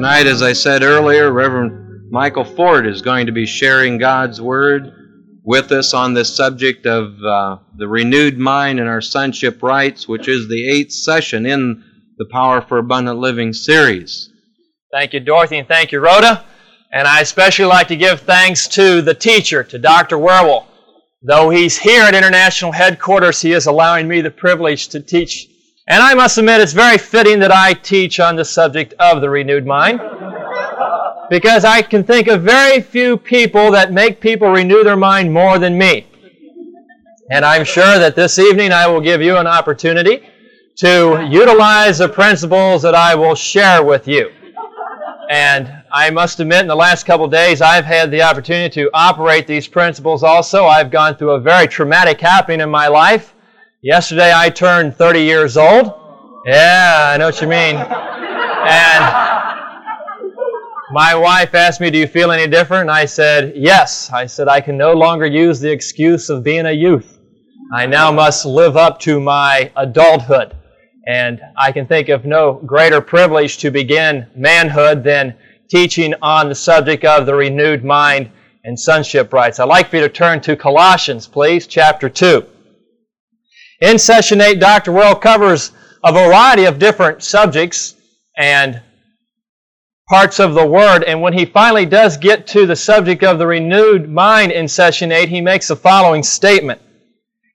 Tonight, as I said earlier, Reverend Michael Fort is going to be sharing God's Word with us on this subject of uh, the renewed mind and our sonship rights, which is the eighth session in the Power for Abundant Living series. Thank you, Dorothy, and thank you, Rhoda. And I especially like to give thanks to the teacher, to Dr. Wierwille. Though he's here at International Headquarters, he is allowing me the privilege to teach and I must admit, it's very fitting that I teach on the subject of the renewed mind. Because I can think of very few people that make people renew their mind more than me. And I'm sure that this evening I will give you an opportunity to utilize the principles that I will share with you. And I must admit, in the last couple days, I've had the opportunity to operate these principles also. I've gone through a very traumatic happening in my life. Yesterday I turned 30 years old. Yeah, I know what you mean. And my wife asked me, Do you feel any different? And I said, Yes. I said, I can no longer use the excuse of being a youth. I now must live up to my adulthood. And I can think of no greater privilege to begin manhood than teaching on the subject of the renewed mind and sonship rights. I'd like for you to turn to Colossians, please, chapter 2. In session 8, Dr. Wierwille covers a variety of different subjects and parts of the Word. And when he finally does get to the subject of the renewed mind in session 8, he makes the following statement.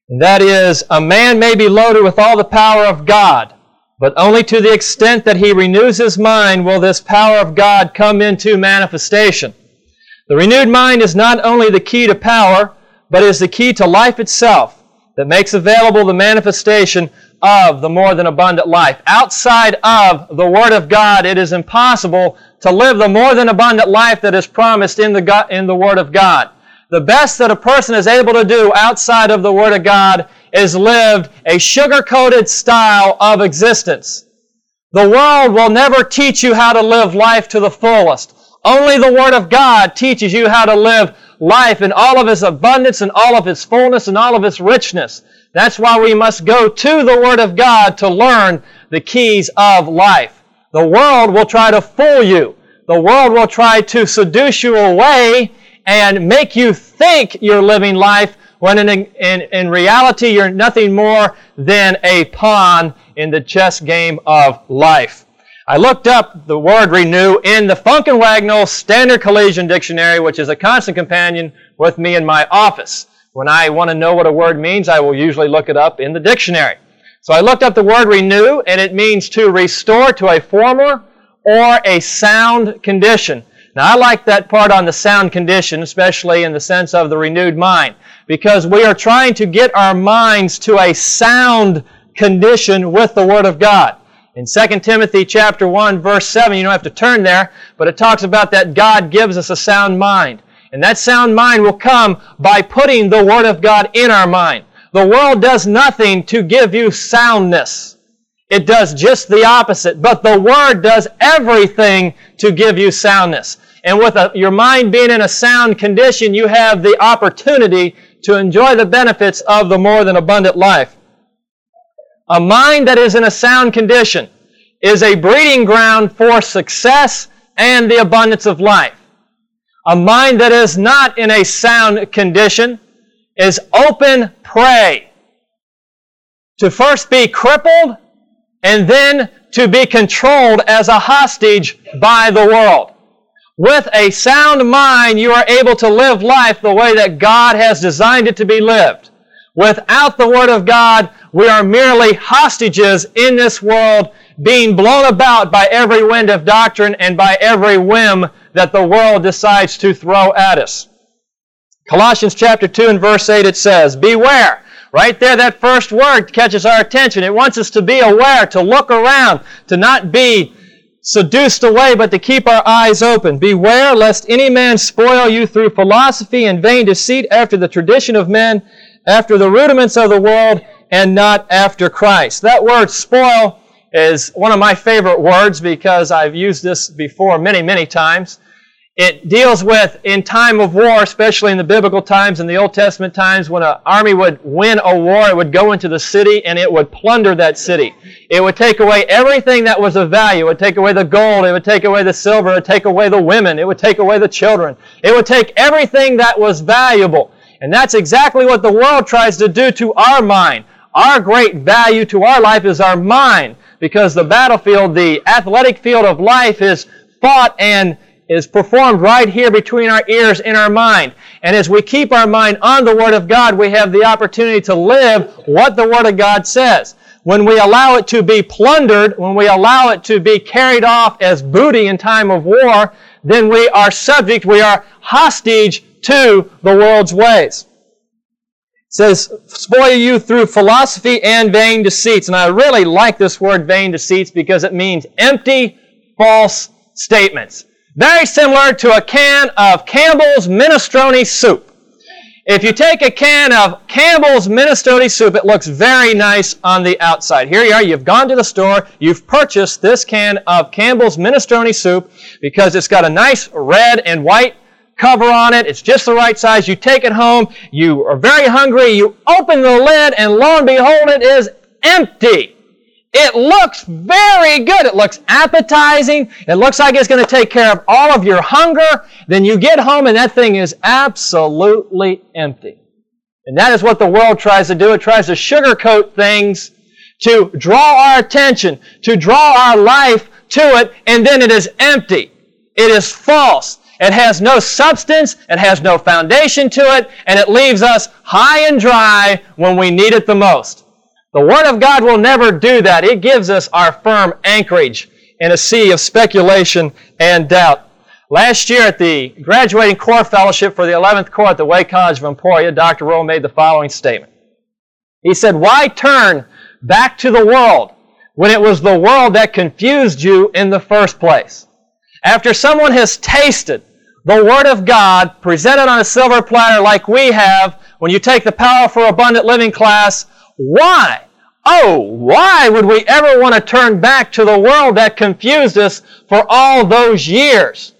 And that is, a man may be loaded with all the power of God, but only to the extent that he renews his mind will this power of God come into manifestation. The renewed mind is not only the key to power, but is the key to life itself that makes available the manifestation of the more than abundant life. Outside of the Word of God, it is impossible to live the more than abundant life that is promised in the, God, in the Word of God. The best that a person is able to do outside of the Word of God is live a sugar-coated style of existence. The world will never teach you how to live life to the fullest. Only the Word of God teaches you how to live life in all of its abundance and all of its fullness and all of its richness. That's why we must go to the Word of God to learn the keys of life. The world will try to fool you. The world will try to seduce you away and make you think you're living life when in, in, in reality you're nothing more than a pawn in the chess game of life. I looked up the word renew in the Funk and Wagnall Standard Collision Dictionary, which is a constant companion with me in my office. When I want to know what a word means, I will usually look it up in the dictionary. So I looked up the word renew, and it means to restore to a former or a sound condition. Now, I like that part on the sound condition, especially in the sense of the renewed mind, because we are trying to get our minds to a sound condition with the Word of God. In 2 Timothy chapter 1 verse 7, you don't have to turn there, but it talks about that God gives us a sound mind. And that sound mind will come by putting the Word of God in our mind. The world does nothing to give you soundness. It does just the opposite. But the Word does everything to give you soundness. And with a, your mind being in a sound condition, you have the opportunity to enjoy the benefits of the more than abundant life. A mind that is in a sound condition is a breeding ground for success and the abundance of life. A mind that is not in a sound condition is open prey to first be crippled and then to be controlled as a hostage by the world. With a sound mind, you are able to live life the way that God has designed it to be lived. Without the Word of God, we are merely hostages in this world, being blown about by every wind of doctrine and by every whim that the world decides to throw at us. Colossians chapter 2 and verse 8 it says, Beware. Right there, that first word catches our attention. It wants us to be aware, to look around, to not be seduced away, but to keep our eyes open. Beware lest any man spoil you through philosophy and vain deceit after the tradition of men after the rudiments of the world and not after Christ. That word spoil is one of my favorite words because I've used this before many, many times. It deals with in time of war, especially in the biblical times and the Old Testament times, when an army would win a war, it would go into the city and it would plunder that city. It would take away everything that was of value. It would take away the gold. It would take away the silver. It would take away the women. It would take away the children. It would take everything that was valuable. And that's exactly what the world tries to do to our mind. Our great value to our life is our mind because the battlefield, the athletic field of life is fought and is performed right here between our ears in our mind. And as we keep our mind on the Word of God, we have the opportunity to live what the Word of God says. When we allow it to be plundered, when we allow it to be carried off as booty in time of war, then we are subject, we are hostage to the world's ways. It says, spoil you through philosophy and vain deceits. And I really like this word vain deceits because it means empty, false statements. Very similar to a can of Campbell's minestrone soup. If you take a can of Campbell's minestrone soup, it looks very nice on the outside. Here you are, you've gone to the store, you've purchased this can of Campbell's minestrone soup because it's got a nice red and white cover on it, it's just the right size. You take it home, you are very hungry, you open the lid, and lo and behold, it is empty. It looks very good. It looks appetizing. It looks like it's going to take care of all of your hunger. Then you get home and that thing is absolutely empty. And that is what the world tries to do. It tries to sugarcoat things to draw our attention, to draw our life to it, and then it is empty. It is false. It has no substance, it has no foundation to it, and it leaves us high and dry when we need it the most. The Word of God will never do that. It gives us our firm anchorage in a sea of speculation and doubt. Last year at the graduating Corps fellowship for the 11th Corps at the Way College of Emporia, Dr. Rowe made the following statement. He said, Why turn back to the world when it was the world that confused you in the first place? After someone has tasted the Word of God presented on a silver platter like we have, when you take the Power for Abundant Living class, why Oh, why would we ever want to turn back to the world that confused us for all those years?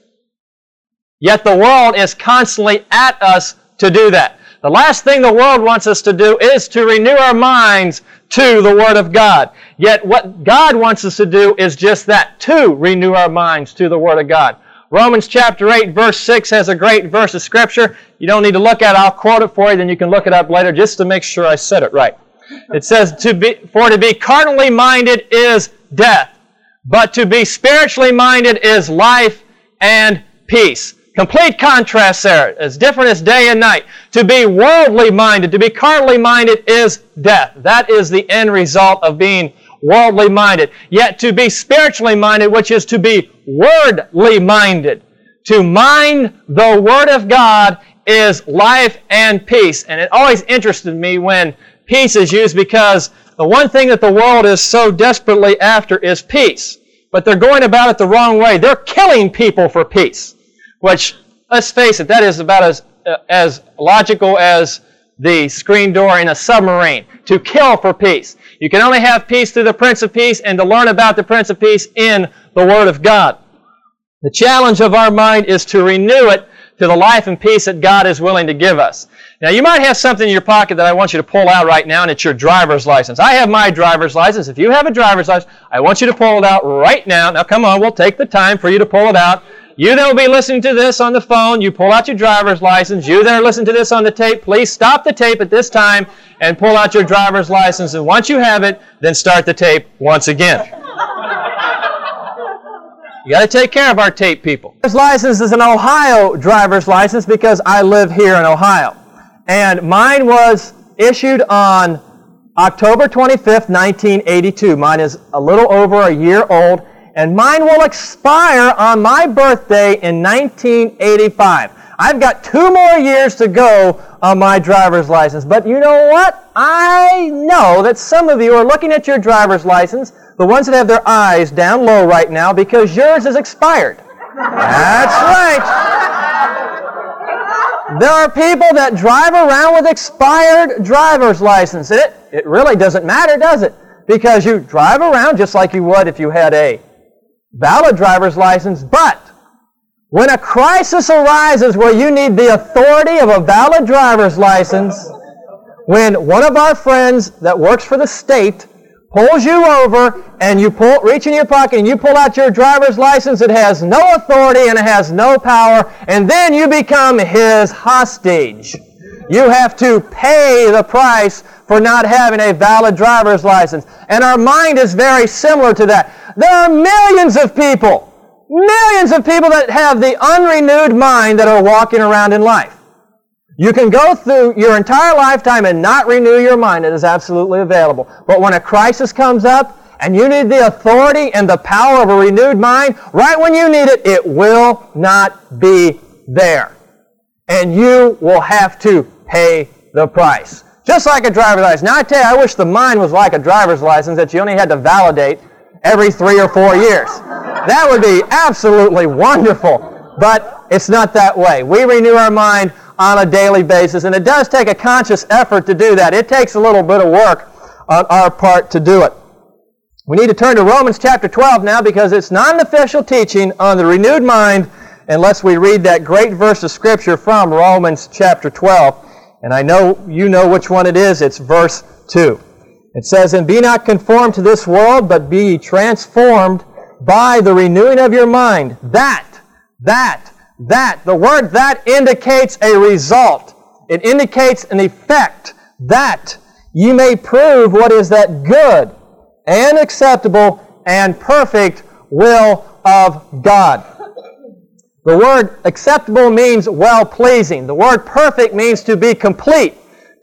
Yet the world is constantly at us to do that. The last thing the world wants us to do is to renew our minds to the Word of God. Yet what God wants us to do is just that, to renew our minds to the Word of God. Romans chapter 8 verse 6 has a great verse of Scripture. You don't need to look at it. I'll quote it for you, then you can look it up later just to make sure I said it right. It says, to be, For to be carnally minded is death, but to be spiritually minded is life and peace. Complete contrast there, as different as day and night. To be worldly minded, to be carnally minded is death. That is the end result of being worldly minded. Yet to be spiritually minded, which is to be wordly minded, to mind the Word of God is life and peace. And it always interested me when peace is used because the one thing that the world is so desperately after is peace. But they're going about it the wrong way. They're killing people for peace. Which, let's face it, that is about as, uh, as logical as the screen door in a submarine. To kill for peace. You can only have peace through the Prince of Peace and to learn about the Prince of Peace in the Word of God. The challenge of our mind is to renew it to the life and peace that God is willing to give us. Now, you might have something in your pocket that I want you to pull out right now, and it's your driver's license. I have my driver's license. If you have a driver's license, I want you to pull it out right now. Now, come on, we'll take the time for you to pull it out. You that will be listening to this on the phone, you pull out your driver's license. You that are listening to this on the tape, please stop the tape at this time and pull out your driver's license. And once you have it, then start the tape once again. You got to take care of our tape people. This license is an Ohio driver's license because I live here in Ohio. And mine was issued on October 25th, 1982. Mine is a little over a year old. And mine will expire on my birthday in 1985. I've got two more years to go on my driver's license. But you know what? I know that some of you are looking at your driver's license, the ones that have their eyes down low right now, because yours is expired. That's right. There are people that drive around with expired driver's license. It, it really doesn't matter, does it? Because you drive around just like you would if you had a valid driver's license, but When a crisis arises where you need the authority of a valid driver's license, when one of our friends that works for the state pulls you over and you pull, reach in your pocket and you pull out your driver's license, it has no authority and it has no power, and then you become his hostage. You have to pay the price for not having a valid driver's license. And our mind is very similar to that. There are millions of people Millions of people that have the unrenewed mind that are walking around in life. You can go through your entire lifetime and not renew your mind. It is absolutely available. But when a crisis comes up and you need the authority and the power of a renewed mind, right when you need it, it will not be there. And you will have to pay the price. Just like a driver's license. Now I tell you, I wish the mind was like a driver's license that you only had to validate every three or four years. That would be absolutely wonderful. But it's not that way. We renew our mind on a daily basis, and it does take a conscious effort to do that. It takes a little bit of work on our part to do it. We need to turn to Romans chapter 12 now because it's not an official teaching on the renewed mind unless we read that great verse of Scripture from Romans chapter 12. And I know you know which one it is. It's verse 2. It says, And be not conformed to this world, but be transformed by the renewing of your mind. That, that, that. The word that indicates a result. It indicates an effect. That you may prove what is that good and acceptable and perfect will of God. The word acceptable means well pleasing. The word perfect means to be complete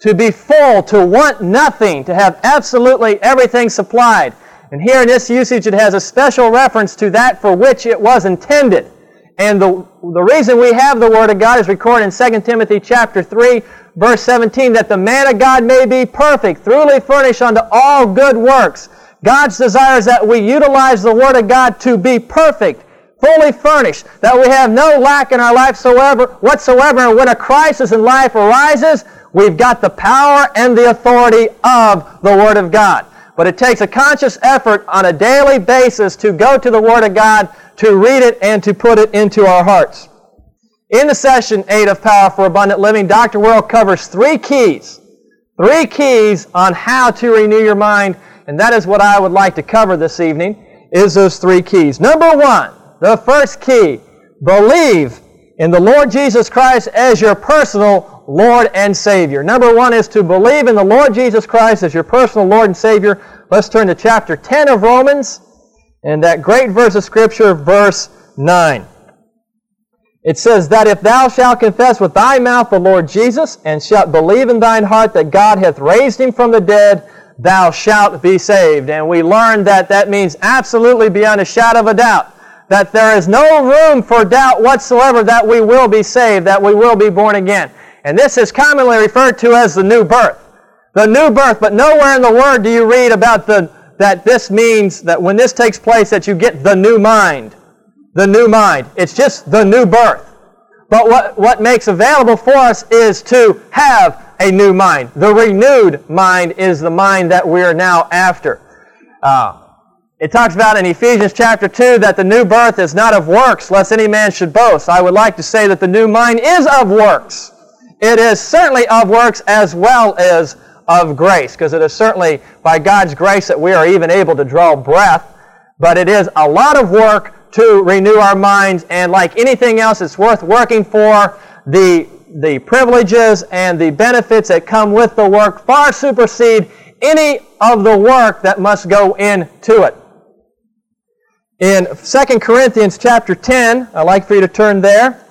to be full, to want nothing, to have absolutely everything supplied. And here in this usage, it has a special reference to that for which it was intended. And the, the reason we have the Word of God is recorded in 2 Timothy chapter 3, verse 17, that the man of God may be perfect, thoroughly furnished unto all good works. God's desire is that we utilize the Word of God to be perfect, fully furnished, that we have no lack in our life whatsoever. And when a crisis in life arises, We've got the power and the authority of the Word of God. But it takes a conscious effort on a daily basis to go to the Word of God, to read it, and to put it into our hearts. In the session 8 of Power for Abundant Living, Dr. Wierwille covers three keys. Three keys on how to renew your mind, and that is what I would like to cover this evening, is those three keys. Number one, the first key, believe in the Lord Jesus Christ as your personal Lord and Savior. Number one is to believe in the Lord Jesus Christ as your personal Lord and Savior. Let's turn to chapter 10 of Romans and that great verse of Scripture, verse 9. It says that if thou shalt confess with thy mouth the Lord Jesus and shalt believe in thine heart that God hath raised him from the dead, thou shalt be saved. And we learned that that means absolutely beyond a shadow of a doubt that there is no room for doubt whatsoever that we will be saved, that we will be born again. And this is commonly referred to as the new birth. The new birth, but nowhere in the Word do you read about the, that this means that when this takes place that you get the new mind. The new mind. It's just the new birth. But what, what makes available for us is to have a new mind. The renewed mind is the mind that we're now after. Uh, it talks about in Ephesians chapter 2 that the new birth is not of works, lest any man should boast. I would like to say that the new mind is of works. It is certainly of works as well as of grace, because it is certainly by God's grace that we are even able to draw breath. But it is a lot of work to renew our minds, and like anything else, it's worth working for. The, the privileges and the benefits that come with the work far supersede any of the work that must go into it. In 2 Corinthians chapter 10, I'd like for you to turn there.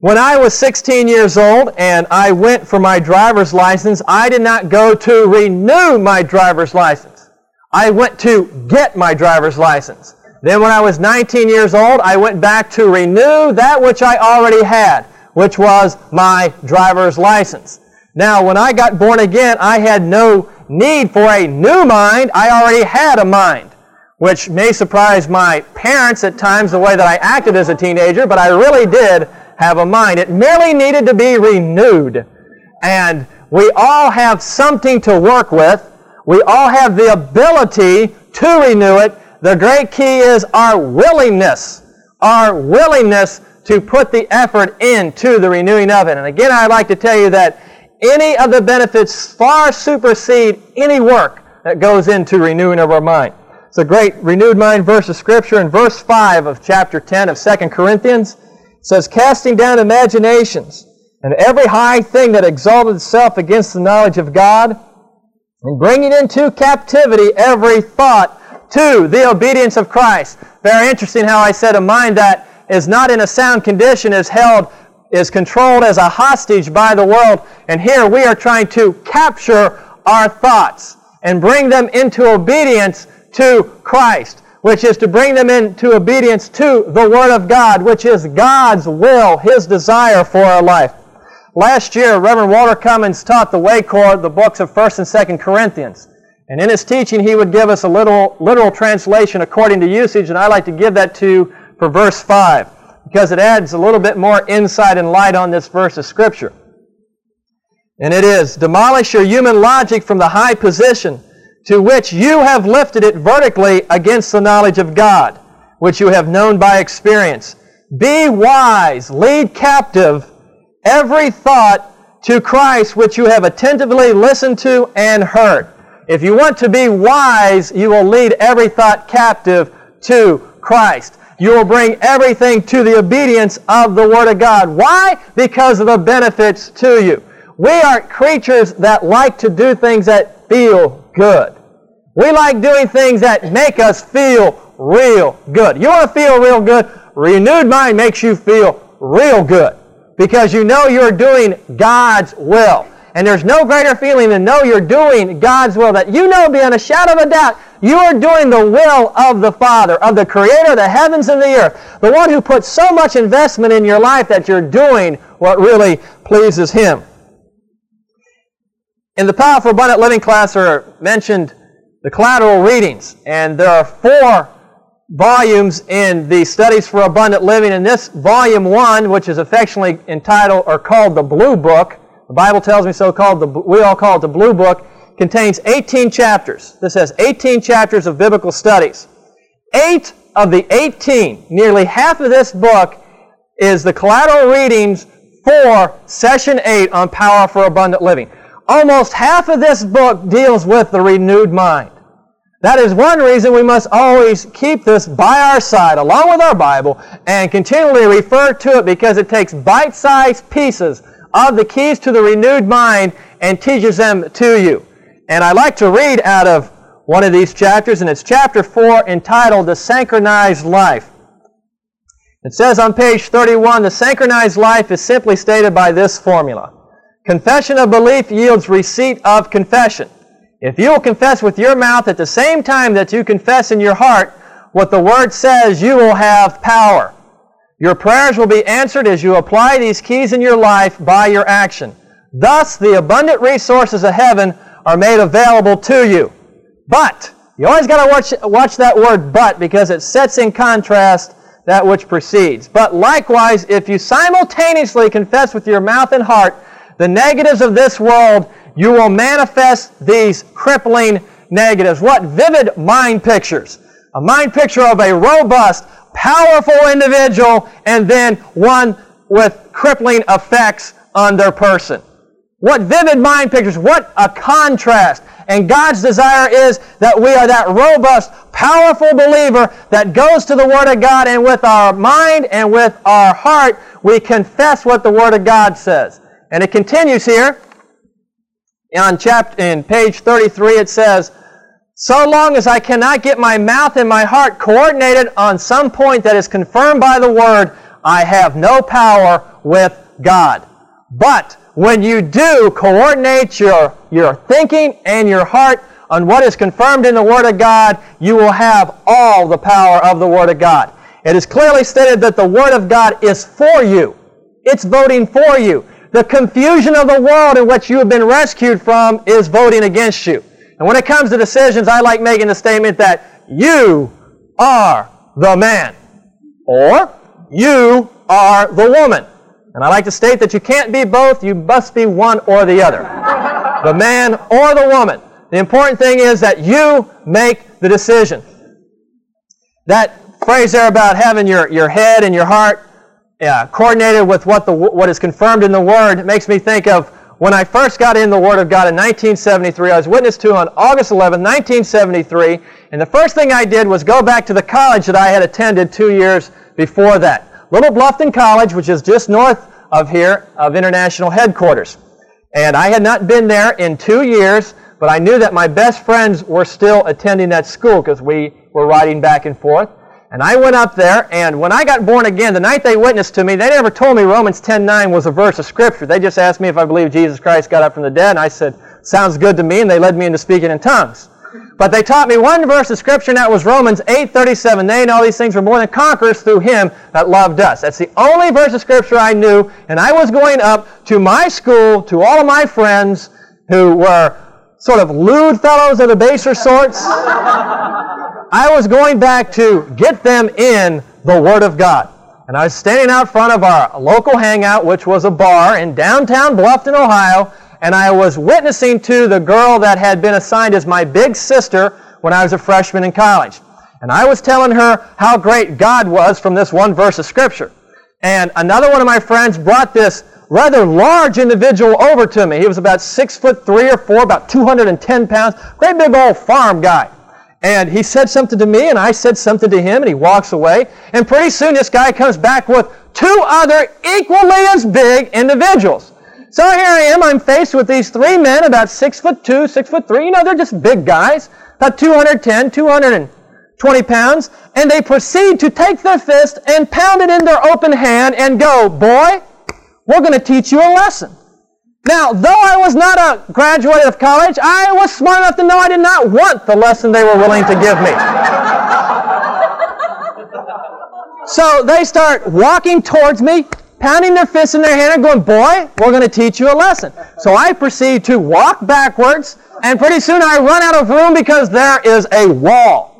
When I was 16 years old and I went for my driver's license, I did not go to renew my driver's license. I went to get my driver's license. Then when I was 19 years old, I went back to renew that which I already had, which was my driver's license. Now, when I got born again, I had no need for a new mind. I already had a mind, which may surprise my parents at times the way that I acted as a teenager, but I really did have a mind. It merely needed to be renewed. And we all have something to work with. We all have the ability to renew it. The great key is our willingness. our willingness to put the effort into the renewing of it. And again, I'd like to tell you that any of the benefits far supersede any work that goes into renewing of our mind. It's a great renewed mind verse of Scripture in verse 5 of chapter 10 of 2 Corinthians. Says, Casting down imaginations and every high thing that exalted itself against the knowledge of God, and bringing into captivity every thought to the obedience of Christ. Very interesting how I said a mind that is not in a sound condition is held, is controlled as a hostage by the world. And here we are trying to capture our thoughts and bring them into obedience to Christ, which is to bring them into obedience to the Word of God, which is God's will, His desire for our life. Last year, Reverend Walter Cummins taught the Way Corps the books of 1st and 2nd Corinthians. And in his teaching, he would give us a little literal translation according to usage, and I like to give that to for verse 5 because it adds a little bit more insight and light on this verse of Scripture. And it is, demolish your human logic from the high position to which you have lifted it vertically against the knowledge of God, which you have known by experience. Be wise, lead captive every thought to Christ which you have attentively listened to and heard. If you want to be wise, you will lead every thought captive to Christ. You will bring everything to the obedience of the Word of God. Why? Because of the benefits to you. We are creatures that like to do things that feel good. We like doing things that make us feel real good. You want to feel real good? Renewed mind makes you feel real good because you know you're doing God's will. And there's no greater feeling than know you're doing God's will, that you know beyond a shadow of a doubt you are doing the will of the Father, of the Creator of the heavens and the earth, the one who puts so much investment in your life that you're doing what really pleases Him. In the Power for Abundant Living class are mentioned the collateral readings, and there are four volumes in the Studies for Abundant Living. In this volume one, which is affectionately entitled or called the Blue Book, the Bible tells me so called the, we all call it the Blue Book, contains 18 chapters. This has 18 chapters of biblical studies. Eight of the 18, nearly half of this book, is the collateral readings for session 8 on power for abundant living. Almost half of this book deals with the renewed mind. That is one reason we must always keep this by our side, along with our Bible, and continually refer to it because it takes bite sized pieces of the keys to the renewed mind and teaches them to you. And I like to read out of one of these chapters, and it's chapter 4 entitled The Synchronized Life. It says on page 31 the synchronized life is simply stated by this formula Confession of belief yields receipt of confession. If you will confess with your mouth at the same time that you confess in your heart what the Word says, you will have power. Your prayers will be answered as you apply these keys in your life by your action. Thus, the abundant resources of heaven are made available to you. But, you always got to watch, watch that word but because it sets in contrast that which precedes. But likewise, if you simultaneously confess with your mouth and heart the negatives of this world you will manifest these crippling negatives. What vivid mind pictures. A mind picture of a robust, powerful individual and then one with crippling effects on their person. What vivid mind pictures. What a contrast. And God's desire is that we are that robust, powerful believer that goes to the Word of God and with our mind and with our heart, we confess what the Word of God says. And it continues here on chapter in page 33 it says so long as i cannot get my mouth and my heart coordinated on some point that is confirmed by the word i have no power with god. But when you do coordinate your, your thinking and your heart on what is confirmed in the word of god you will have all the power of the word of god. It is clearly stated that the word of god is for you. It's voting for you the confusion of the world in which you have been rescued from is voting against you. And when it comes to decisions, I like making the statement that you are the man or you are the woman. And I like to state that you can't be both, you must be one or the other. the man or the woman. The important thing is that you make the decision. That phrase there about having your, your head and your heart yeah, coordinated with what, the, what is confirmed in the Word makes me think of when I first got in the Word of God in 1973. I was witness to on August 11, 1973, and the first thing I did was go back to the college that I had attended two years before that. Little Bluffton College, which is just north of here, of International Headquarters. And I had not been there in two years, but I knew that my best friends were still attending that school because we were riding back and forth. And I went up there, and when I got born again, the night they witnessed to me, they never told me Romans 10.9 was a verse of Scripture. They just asked me if I believed Jesus Christ got up from the dead, and I said, sounds good to me, and they led me into speaking in tongues. But they taught me one verse of Scripture, and that was Romans 8.37. They and all these things were more than conquerors through Him that loved us. That's the only verse of Scripture I knew, and I was going up to my school, to all of my friends who were sort of lewd fellows of the baser sorts. I was going back to get them in the Word of God. And I was standing out front of our local hangout, which was a bar in downtown Bluffton, Ohio, and I was witnessing to the girl that had been assigned as my big sister when I was a freshman in college. And I was telling her how great God was from this one verse of Scripture. And another one of my friends brought this rather large individual over to me. He was about six foot three or four, about 210 pounds, great big old farm guy. And he said something to me, and I said something to him, and he walks away. And pretty soon, this guy comes back with two other equally as big individuals. So here I am, I'm faced with these three men, about six foot two, six foot three. You know, they're just big guys, about 210, 220 pounds. And they proceed to take their fist and pound it in their open hand and go, Boy, we're going to teach you a lesson. Now, though I was not a graduate of college, I was smart enough to know I did not want the lesson they were willing to give me. so they start walking towards me, pounding their fists in their hand and going, Boy, we're going to teach you a lesson. So I proceed to walk backwards, and pretty soon I run out of room because there is a wall.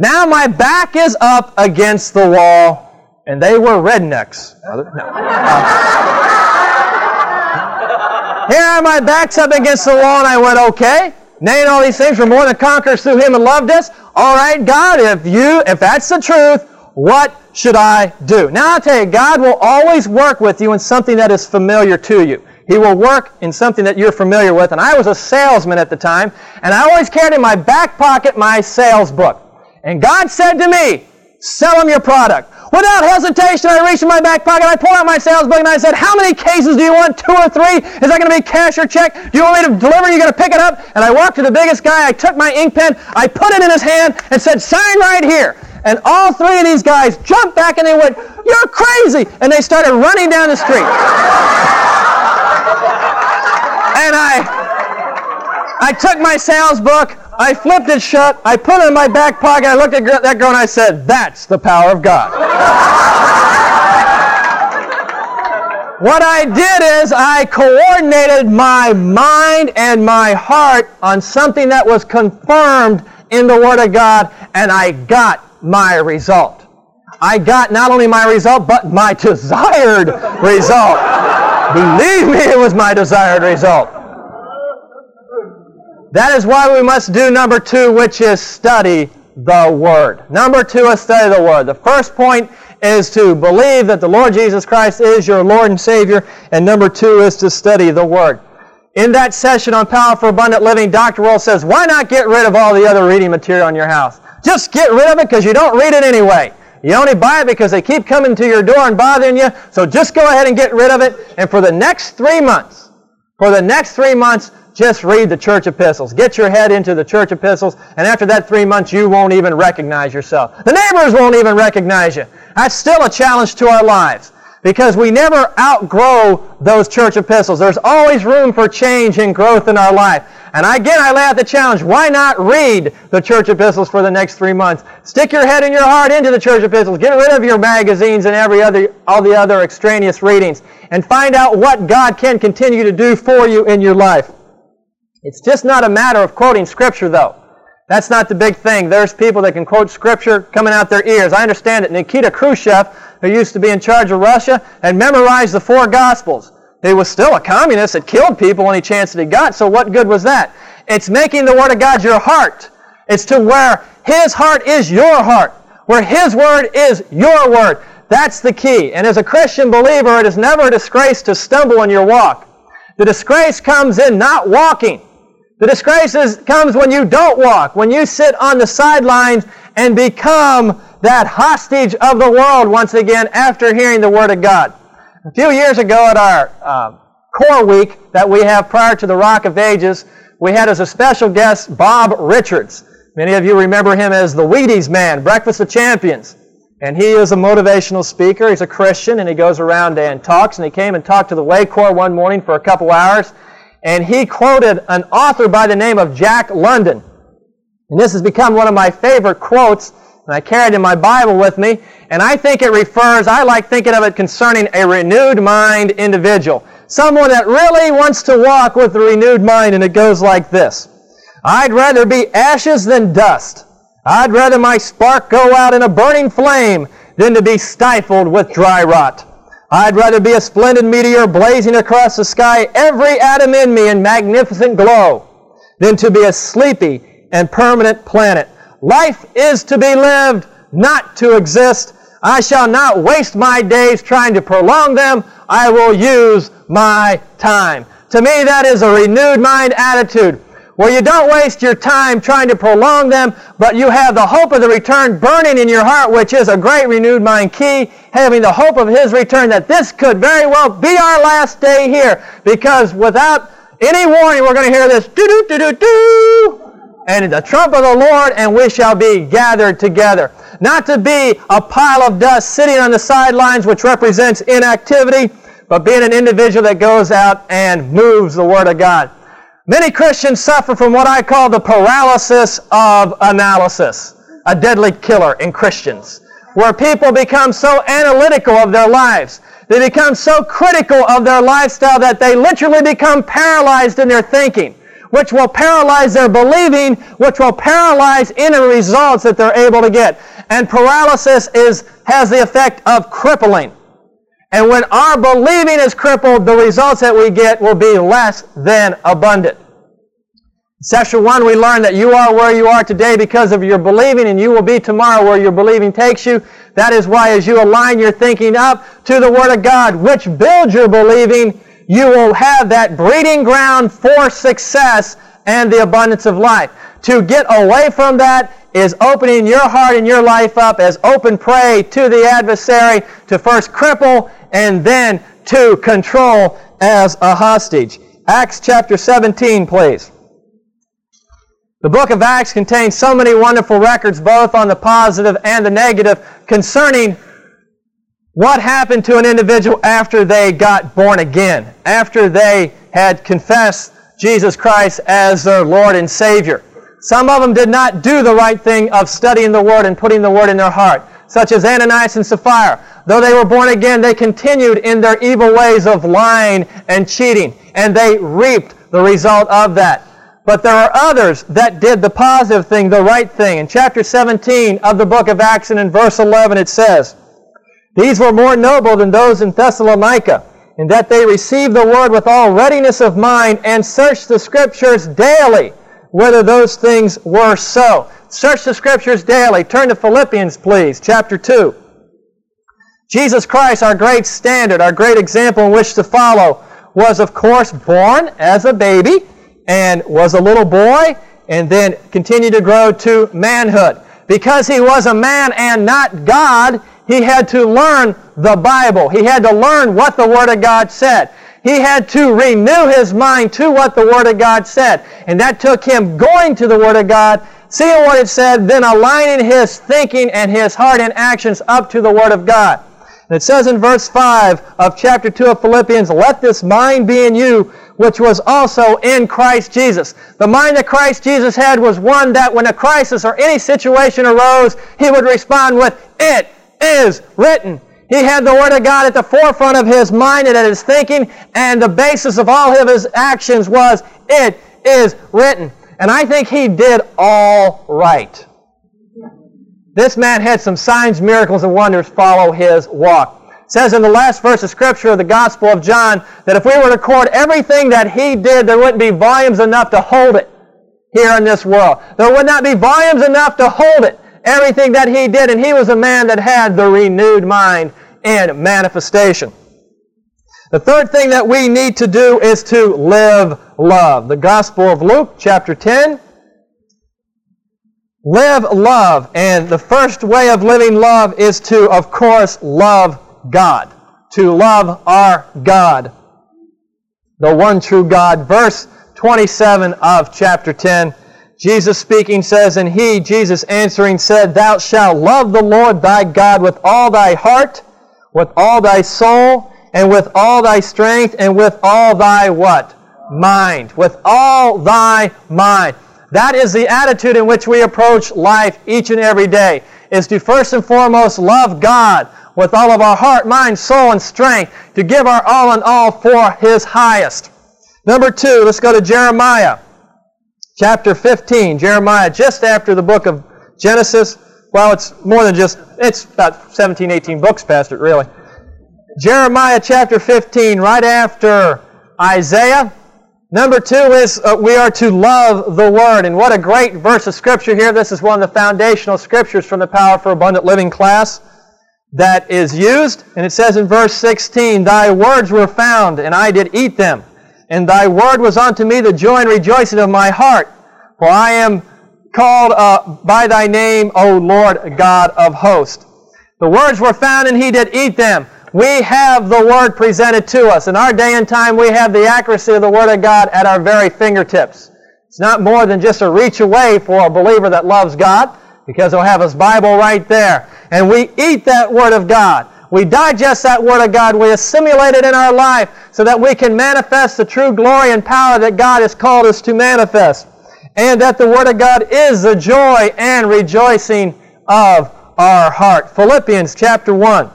Now my back is up against the wall, and they were rednecks. No. Uh, here my back's up against the wall, and I went, okay. Nay, and all these things were more than conquerors through him and loved us. All right, God, if you, if that's the truth, what should I do? Now I'll tell you, God will always work with you in something that is familiar to you. He will work in something that you're familiar with. And I was a salesman at the time, and I always carried in my back pocket my sales book. And God said to me, sell them your product. Without hesitation, I reached in my back pocket, I pulled out my sales book, and I said, How many cases do you want? Two or three? Is that going to be cash or check? Do you want me to deliver? You're you going to pick it up? And I walked to the biggest guy, I took my ink pen, I put it in his hand, and said, Sign right here. And all three of these guys jumped back and they went, You're crazy! And they started running down the street. and I, I took my sales book, I flipped it shut. I put it in my back pocket. I looked at that girl and I said, That's the power of God. what I did is I coordinated my mind and my heart on something that was confirmed in the Word of God, and I got my result. I got not only my result, but my desired result. Believe me, it was my desired result. That is why we must do number two, which is study the Word. Number two is study the Word. The first point is to believe that the Lord Jesus Christ is your Lord and Savior, and number two is to study the Word. In that session on Power for Abundant Living, Dr. Wierwille says, why not get rid of all the other reading material in your house? Just get rid of it because you don't read it anyway. You only buy it because they keep coming to your door and bothering you, so just go ahead and get rid of it. And for the next three months, for the next three months, just read the church epistles. Get your head into the church epistles, and after that three months, you won't even recognize yourself. The neighbors won't even recognize you. That's still a challenge to our lives because we never outgrow those church epistles. There's always room for change and growth in our life. And again, I lay out the challenge. Why not read the church epistles for the next three months? Stick your head and your heart into the church epistles. Get rid of your magazines and every other, all the other extraneous readings. And find out what God can continue to do for you in your life. It's just not a matter of quoting Scripture, though. That's not the big thing. There's people that can quote Scripture coming out their ears. I understand it. Nikita Khrushchev, who used to be in charge of Russia, had memorized the four Gospels. He was still a communist that killed people any chance that he got, so what good was that? It's making the Word of God your heart. It's to where His heart is your heart. where His Word is your Word. That's the key. And as a Christian believer, it is never a disgrace to stumble in your walk. The disgrace comes in not walking. The disgrace is, comes when you don't walk, when you sit on the sidelines and become that hostage of the world once again after hearing the Word of God. A few years ago at our uh, Corps week that we have prior to the Rock of Ages, we had as a special guest Bob Richards. Many of you remember him as the Wheaties man, Breakfast of Champions. And he is a motivational speaker. He's a Christian, and he goes around and talks. And he came and talked to the Way Corps one morning for a couple hours. And he quoted an author by the name of Jack London. And this has become one of my favorite quotes. And I carried in my Bible with me. And I think it refers, I like thinking of it concerning a renewed mind individual. Someone that really wants to walk with a renewed mind. And it goes like this. I'd rather be ashes than dust. I'd rather my spark go out in a burning flame than to be stifled with dry rot. I'd rather be a splendid meteor blazing across the sky, every atom in me in magnificent glow, than to be a sleepy and permanent planet. Life is to be lived, not to exist. I shall not waste my days trying to prolong them. I will use my time. To me, that is a renewed mind attitude where you don't waste your time trying to prolong them, but you have the hope of the return burning in your heart, which is a great renewed mind key, having the hope of His return that this could very well be our last day here, because without any warning, we're going to hear this do do do do do, and the trump of the Lord, and we shall be gathered together. Not to be a pile of dust sitting on the sidelines, which represents inactivity, but being an individual that goes out and moves the Word of God. Many Christians suffer from what I call the paralysis of analysis, a deadly killer in Christians, where people become so analytical of their lives. They become so critical of their lifestyle that they literally become paralyzed in their thinking, which will paralyze their believing, which will paralyze any results that they're able to get. And paralysis is, has the effect of crippling. And when our believing is crippled, the results that we get will be less than abundant. Session one, we learned that you are where you are today because of your believing, and you will be tomorrow where your believing takes you. That is why, as you align your thinking up to the Word of God, which builds your believing, you will have that breeding ground for success and the abundance of life. To get away from that is opening your heart and your life up as open prey to the adversary to first cripple and then to control as a hostage. Acts chapter 17, please. The book of Acts contains so many wonderful records, both on the positive and the negative, concerning what happened to an individual after they got born again, after they had confessed Jesus Christ as their Lord and Savior. Some of them did not do the right thing of studying the Word and putting the Word in their heart such as Ananias and Sapphira. Though they were born again, they continued in their evil ways of lying and cheating, and they reaped the result of that. But there are others that did the positive thing, the right thing. In chapter 17 of the book of Acts and in verse 11 it says, These were more noble than those in Thessalonica, in that they received the word with all readiness of mind and searched the scriptures daily, whether those things were so. Search the scriptures daily. Turn to Philippians, please, chapter 2. Jesus Christ, our great standard, our great example in which to follow, was, of course, born as a baby and was a little boy and then continued to grow to manhood. Because he was a man and not God, he had to learn the Bible. He had to learn what the Word of God said. He had to renew his mind to what the Word of God said. And that took him going to the Word of God seeing what it said, then aligning his thinking and his heart and actions up to the Word of God. And it says in verse 5 of chapter 2 of Philippians, Let this mind be in you, which was also in Christ Jesus. The mind that Christ Jesus had was one that when a crisis or any situation arose, he would respond with, It is written. He had the Word of God at the forefront of his mind and at his thinking, and the basis of all of his actions was, It is written. And I think he did all right. This man had some signs, miracles, and wonders follow his walk. It says in the last verse of Scripture of the Gospel of John that if we were to record everything that he did, there wouldn't be volumes enough to hold it here in this world. There would not be volumes enough to hold it everything that he did, and he was a man that had the renewed mind and manifestation. The third thing that we need to do is to live love. The Gospel of Luke, chapter 10. Live love. And the first way of living love is to, of course, love God. To love our God. The one true God. Verse 27 of chapter 10. Jesus speaking says, And he, Jesus answering, said, Thou shalt love the Lord thy God with all thy heart, with all thy soul, and with all thy strength, and with all thy what? Mind. With all thy mind. That is the attitude in which we approach life each and every day, is to first and foremost love God with all of our heart, mind, soul, and strength, to give our all in all for His highest. Number two, let's go to Jeremiah chapter 15. Jeremiah, just after the book of Genesis. Well, it's more than just, it's about 17, 18 books past it, really. Jeremiah chapter 15, right after Isaiah. Number two is uh, we are to love the Word. And what a great verse of Scripture here. This is one of the foundational Scriptures from the Power for Abundant Living class that is used. And it says in verse 16, Thy words were found, and I did eat them. And thy word was unto me the joy and rejoicing of my heart. For I am called uh, by thy name, O Lord God of hosts. The words were found, and he did eat them. We have the Word presented to us. In our day and time, we have the accuracy of the Word of God at our very fingertips. It's not more than just a reach away for a believer that loves God, because he'll have his Bible right there. And we eat that Word of God. We digest that Word of God. We assimilate it in our life so that we can manifest the true glory and power that God has called us to manifest. And that the Word of God is the joy and rejoicing of our heart. Philippians chapter 1.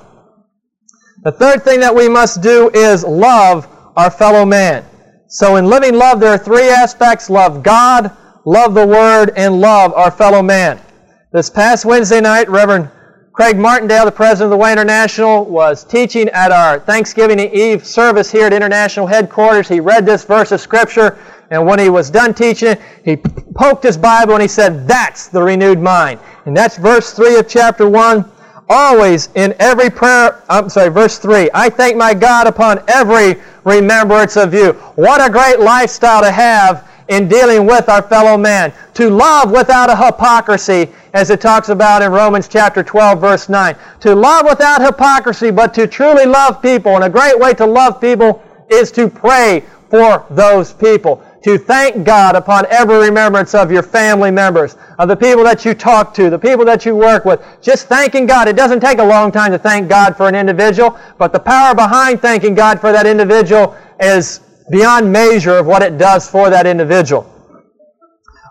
The third thing that we must do is love our fellow man. So in living love, there are three aspects love God, love the Word, and love our fellow man. This past Wednesday night, Reverend Craig Martindale, the president of the Way International, was teaching at our Thanksgiving Eve service here at International headquarters. He read this verse of Scripture, and when he was done teaching it, he poked his Bible and he said, That's the renewed mind. And that's verse 3 of chapter 1 always in every prayer, I'm sorry, verse 3. I thank my God upon every remembrance of you. What a great lifestyle to have in dealing with our fellow man. To love without a hypocrisy, as it talks about in Romans chapter 12, verse 9. To love without hypocrisy, but to truly love people. And a great way to love people is to pray for those people to thank God upon every remembrance of your family members, of the people that you talk to, the people that you work with. Just thanking God. It doesn't take a long time to thank God for an individual, but the power behind thanking God for that individual is beyond measure of what it does for that individual.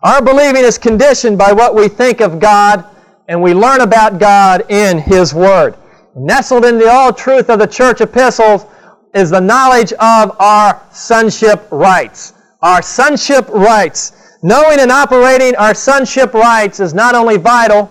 Our believing is conditioned by what we think of God and we learn about God in His Word. Nestled in the all truth of the church epistles is the knowledge of our sonship rights our sonship rights. Knowing and operating our sonship rights is not only vital,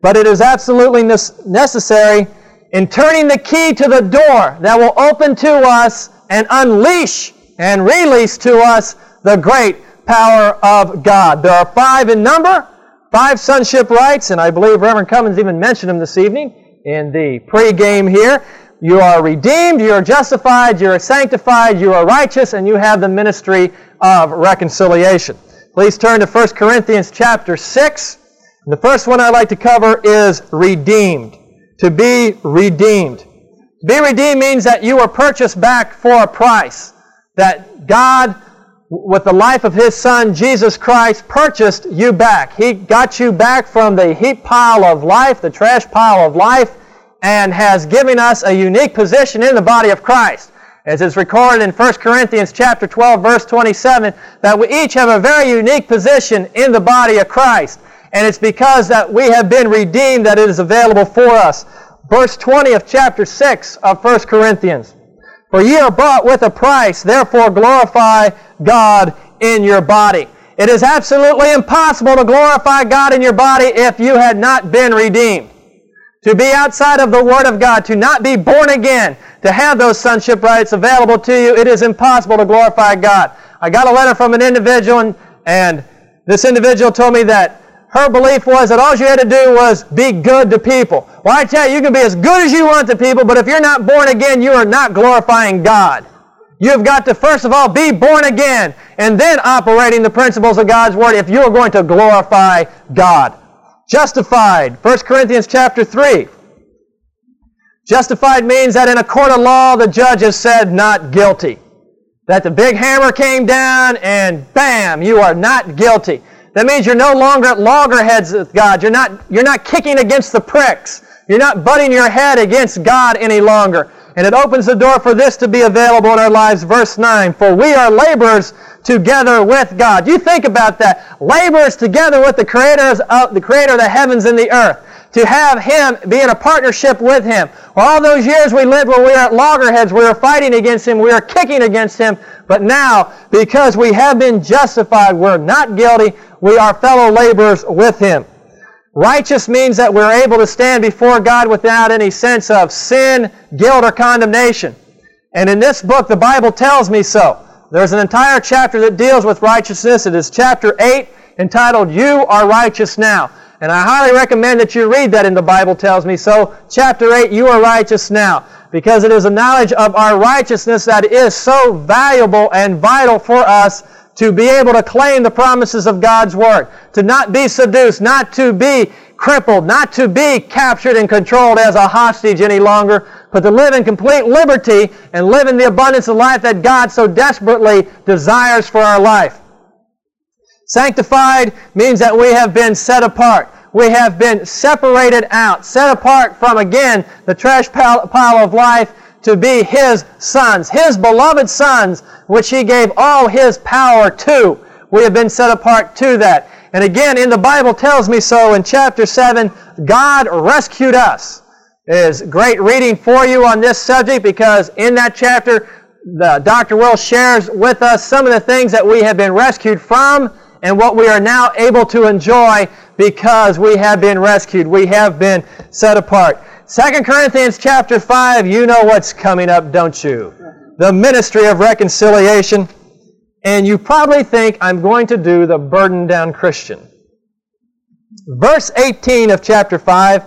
but it is absolutely necessary in turning the key to the door that will open to us and unleash and release to us the great power of God. There are five in number, five sonship rights, and I believe Reverend Cummins even mentioned them this evening in the pregame here. You are redeemed, you are justified, you are sanctified, you are righteous, and you have the ministry of reconciliation. Please turn to 1 Corinthians chapter 6. The first one I'd like to cover is redeemed. To be redeemed. To be redeemed means that you were purchased back for a price. That God, with the life of His Son, Jesus Christ, purchased you back. He got you back from the heap pile of life, the trash pile of life, and has given us a unique position in the body of Christ. As is recorded in 1 Corinthians chapter 12 verse 27 that we each have a very unique position in the body of Christ. And it's because that we have been redeemed that it is available for us. Verse 20 of chapter 6 of 1 Corinthians. For ye are bought with a price, therefore glorify God in your body. It is absolutely impossible to glorify God in your body if you had not been redeemed to be outside of the Word of God, to not be born again, to have those sonship rights available to you, it is impossible to glorify God. I got a letter from an individual, and, and this individual told me that her belief was that all you had to do was be good to people. Well, I tell you, you can be as good as you want to people, but if you're not born again, you are not glorifying God. You've got to, first of all, be born again and then operating the principles of God's Word if you're going to glorify God. Justified, 1 Corinthians chapter 3. Justified means that in a court of law, the judge has said not guilty. That the big hammer came down and bam, you are not guilty. That means you're no longer at loggerheads with God. You're not, you're not kicking against the pricks. You're not butting your head against God any longer. And it opens the door for this to be available in our lives. Verse 9, for we are laborers together with God. You think about that. Laborers together with the creators of the creator of the heavens and the earth. To have Him be in a partnership with Him. All those years we lived where we were at loggerheads, we were fighting against Him, we were kicking against Him. But now, because we have been justified, we're not guilty, we are fellow laborers with Him. Righteous means that we're able to stand before God without any sense of sin, guilt, or condemnation. And in this book, the Bible tells me so. There's an entire chapter that deals with righteousness. It is chapter 8 entitled, You Are Righteous Now. And I highly recommend that you read that in the Bible tells me so. Chapter 8, You Are Righteous Now. Because it is a knowledge of our righteousness that is so valuable and vital for us to be able to claim the promises of God's Word, to not be seduced, not to be crippled, not to be captured and controlled as a hostage any longer, but to live in complete liberty and live in the abundance of life that God so desperately desires for our life. Sanctified means that we have been set apart. We have been separated out, set apart from, again, the trash pile of life to be His sons, His beloved sons, which He gave all His power to. We have been set apart to that. And again, in the Bible tells me so in chapter 7, God rescued us. It is great reading for you on this subject because in that chapter, the, Dr. Wierwille shares with us some of the things that we have been rescued from and what we are now able to enjoy because we have been rescued. We have been set apart. Second Corinthians chapter 5, you know what's coming up, don't you? The ministry of reconciliation. And you probably think I'm going to do the burden down Christian. Verse 18 of chapter 5,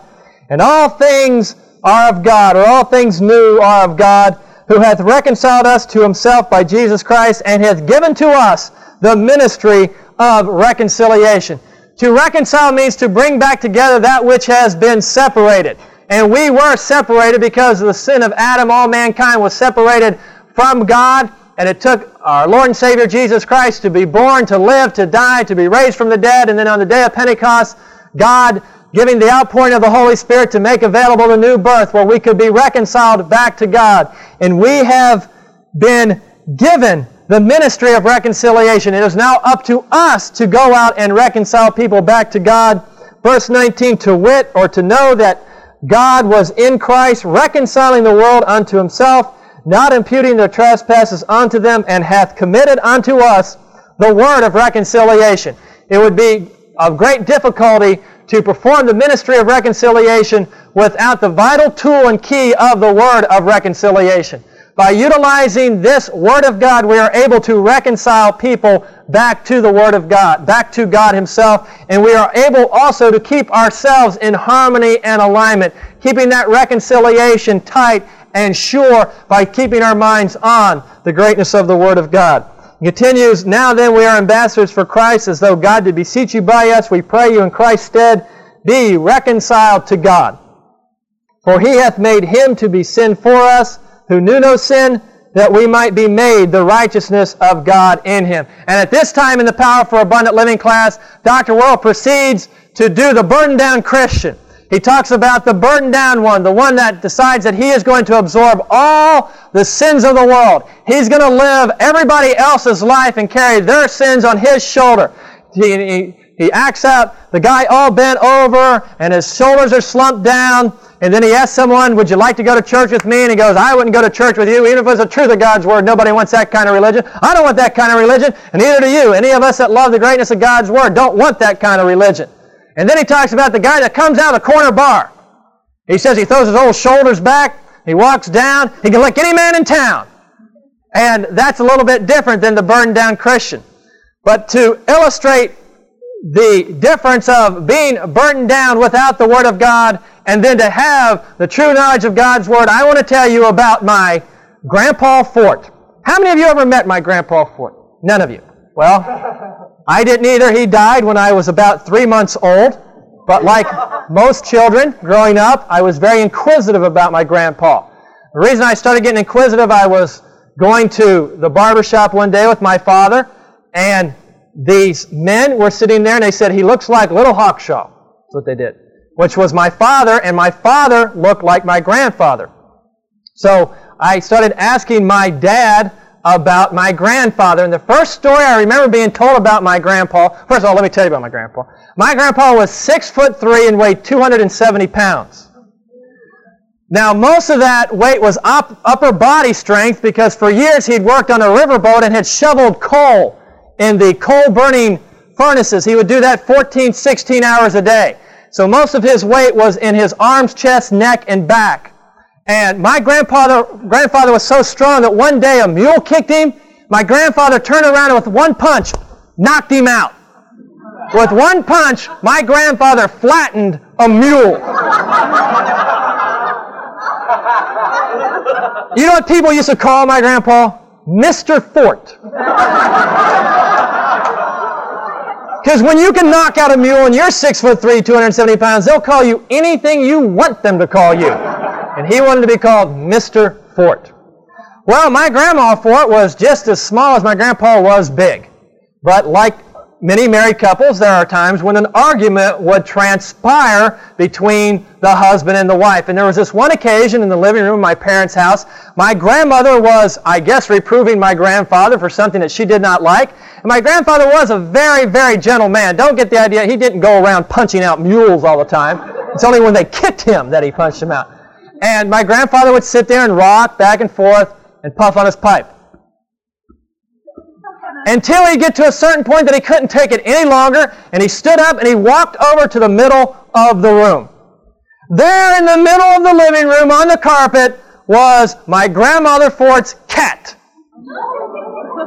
and all things are of God, or all things new are of God, who hath reconciled us to himself by Jesus Christ, and hath given to us the ministry of reconciliation. To reconcile means to bring back together that which has been separated. And we were separated because of the sin of Adam. All mankind was separated from God. And it took our Lord and Savior Jesus Christ to be born, to live, to die, to be raised from the dead. And then on the day of Pentecost, God giving the outpouring of the Holy Spirit to make available the new birth where we could be reconciled back to God. And we have been given the ministry of reconciliation. It is now up to us to go out and reconcile people back to God. Verse 19, to wit, or to know that God was in Christ, reconciling the world unto himself, not imputing their trespasses unto them, and hath committed unto us the word of reconciliation. It would be of great difficulty to perform the ministry of reconciliation without the vital tool and key of the word of reconciliation. By utilizing this Word of God, we are able to reconcile people back to the Word of God, back to God Himself, and we are able also to keep ourselves in harmony and alignment, keeping that reconciliation tight and sure by keeping our minds on the greatness of the Word of God. It continues, Now then we are ambassadors for Christ, as though God did beseech you by us. We pray you in Christ's stead, be reconciled to God. For he hath made him to be sin for us who knew no sin, that we might be made the righteousness of God in him. And at this time in the Power for Abundant Living class, Dr. Wierwille proceeds to do the burden down Christian. He talks about the burden down one, the one that decides that he is going to absorb all the sins of the world. He's going to live everybody else's life and carry their sins on his shoulder. He, acts out the guy all bent over and his shoulders are slumped down and then he asks someone, Would you like to go to church with me? And he goes, I wouldn't go to church with you, even if it was the truth of God's Word. Nobody wants that kind of religion. I don't want that kind of religion, and neither do you. Any of us that love the greatness of God's Word don't want that kind of religion. And then he talks about the guy that comes out of the corner bar. He says he throws his old shoulders back, he walks down, he can lick any man in town. And that's a little bit different than the burned down Christian. But to illustrate the difference of being burdened down without the Word of God and then to have the true knowledge of God's Word, I want to tell you about my Grandpa Fort. How many of you ever met my Grandpa Fort? None of you. Well, I didn't either. He died when I was about three months old. But like most children growing up, I was very inquisitive about my grandpa. The reason I started getting inquisitive, I was going to the barber shop one day with my father, and these men were sitting there and they said, He looks like Little Hawkshaw. That's what they did. Which was my father, and my father looked like my grandfather. So I started asking my dad about my grandfather. And the first story I remember being told about my grandpa, first of all, let me tell you about my grandpa. My grandpa was six foot three and weighed 270 pounds. Now, most of that weight was up, upper body strength because for years he'd worked on a riverboat and had shoveled coal in the coal burning furnaces. He would do that 14, 16 hours a day. So most of his weight was in his arms, chest, neck, and back. And my grandfather, grandfather was so strong that one day a mule kicked him. My grandfather turned around and with one punch knocked him out. With one punch, my grandfather flattened a mule. You know what people used to call my grandpa? Mr. Fort. Because when you can knock out a mule and you're six foot three, 270 pounds, they'll call you anything you want them to call you. And he wanted to be called Mr. Fort. Well, my grandma Fort was just as small as my grandpa was big. But like many married couples, there are times when an argument would transpire between the husband and the wife. And there was this one occasion in the living room of my parents' house. My grandmother was, I guess, reproving my grandfather for something that she did not like. And my grandfather was a very, very gentle man. Don't get the idea, he didn't go around punching out mules all the time. It's only when they kicked him that he punched them out. And my grandfather would sit there and rock back and forth and puff on his pipe until he get to a certain point that he couldn't take it any longer, and he stood up and he walked over to the middle of the room. There in the middle of the living room on the carpet was my grandmother Fort's cat.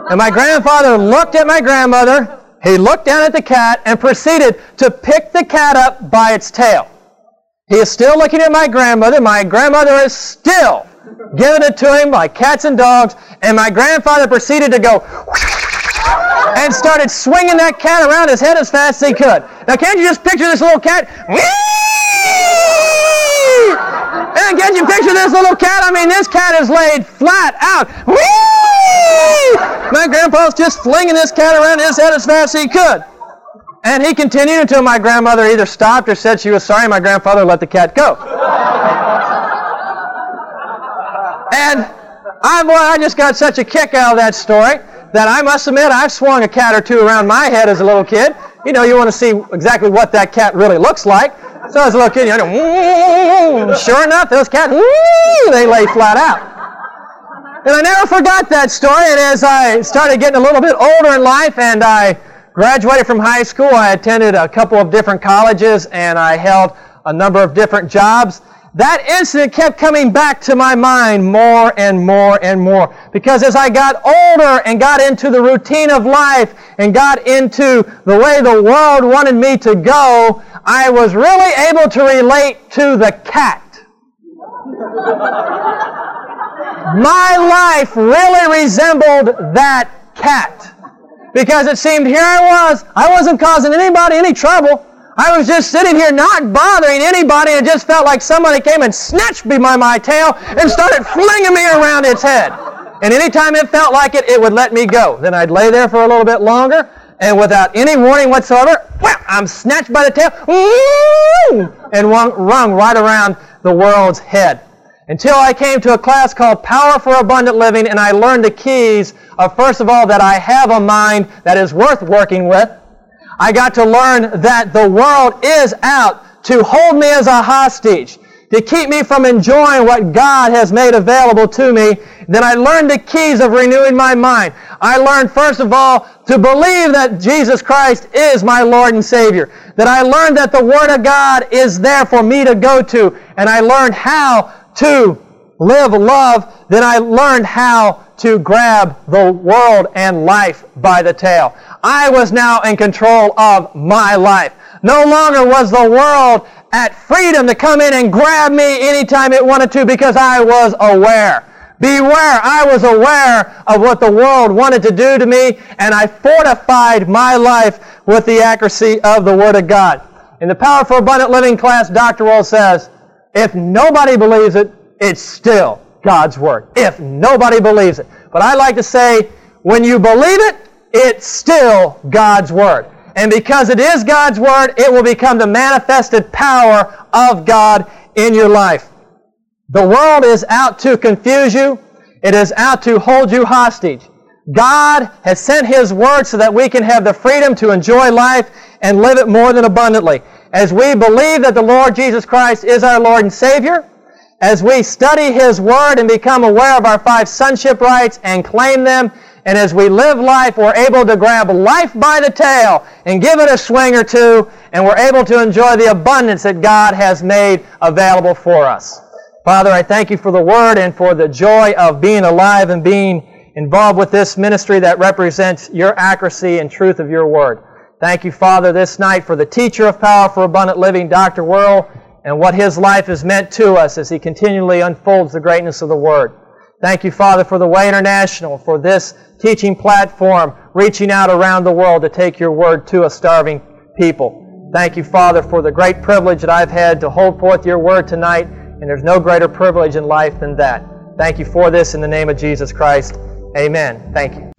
And my grandfather looked at my grandmother, he looked down at the cat, and proceeded to pick the cat up by its tail. He is still looking at my grandmother. My grandmother is still giving it to him like cats and dogs. And my grandfather proceeded to go and started swinging that cat around his head as fast as he could. Now, can't you just picture this little cat? And can't you picture this little cat? I mean, this cat is laid flat out. My grandpa's just flinging this cat around his head as fast as he could. And he continued until my grandmother either stopped or said she was sorry. My grandfather let the cat go. and I, boy, I just got such a kick out of that story that I must admit I've swung a cat or two around my head as a little kid. You know, you want to see exactly what that cat really looks like. So as a little kid, you know, sure enough, those cats, they lay flat out. And I never forgot that story. And as I started getting a little bit older in life and I graduated from high school, I attended a couple of different colleges and I held a number of different jobs that incident kept coming back to my mind more and more and more. Because as I got older and got into the routine of life and got into the way the world wanted me to go, I was really able to relate to the cat. my life really resembled that cat. Because it seemed here I was, I wasn't causing anybody any trouble. I was just sitting here not bothering anybody and just felt like somebody came and snatched me by my tail and started flinging me around its head. And anytime it felt like it, it would let me go. Then I'd lay there for a little bit longer, and without any warning whatsoever, I'm snatched by the tail and rung right around the world's head. Until I came to a class called Power for Abundant Living, and I learned the keys of, first of all, that I have a mind that is worth working with. I got to learn that the world is out to hold me as a hostage, to keep me from enjoying what God has made available to me. Then I learned the keys of renewing my mind. I learned, first of all, to believe that Jesus Christ is my Lord and Savior. That I learned that the Word of God is there for me to go to. And I learned how to live love. Then I learned how to grab the world and life by the tail. I was now in control of my life. No longer was the world at freedom to come in and grab me anytime it wanted to because I was aware. Beware, I was aware of what the world wanted to do to me, and I fortified my life with the accuracy of the Word of God. In the Power for Abundant Living class, Dr. Wierwille says, if nobody believes it, it's still God's Word. If nobody believes it. But I like to say, when you believe it, it's still God's Word. And because it is God's Word, it will become the manifested power of God in your life. The world is out to confuse you. It is out to hold you hostage. God has sent His Word so that we can have the freedom to enjoy life and live it more than abundantly. As we believe that the Lord Jesus Christ is our Lord and Savior, as we study His Word and become aware of our five sonship rights and claim them, and as we live life, we're able to grab life by the tail and give it a swing or two, and we're able to enjoy the abundance that God has made available for us. Father, I thank you for the word and for the joy of being alive and being involved with this ministry that represents your accuracy and truth of your word. Thank you, Father, this night for the teacher of power for abundant living, Dr. Wierwille, and what his life has meant to us as he continually unfolds the greatness of the word. Thank you, Father, for the Way International, for this teaching platform, reaching out around the world to take your word to a starving people. Thank you, Father, for the great privilege that I've had to hold forth your word tonight and there's no greater privilege in life than that. Thank you for this in the name of Jesus Christ. Amen. Thank you.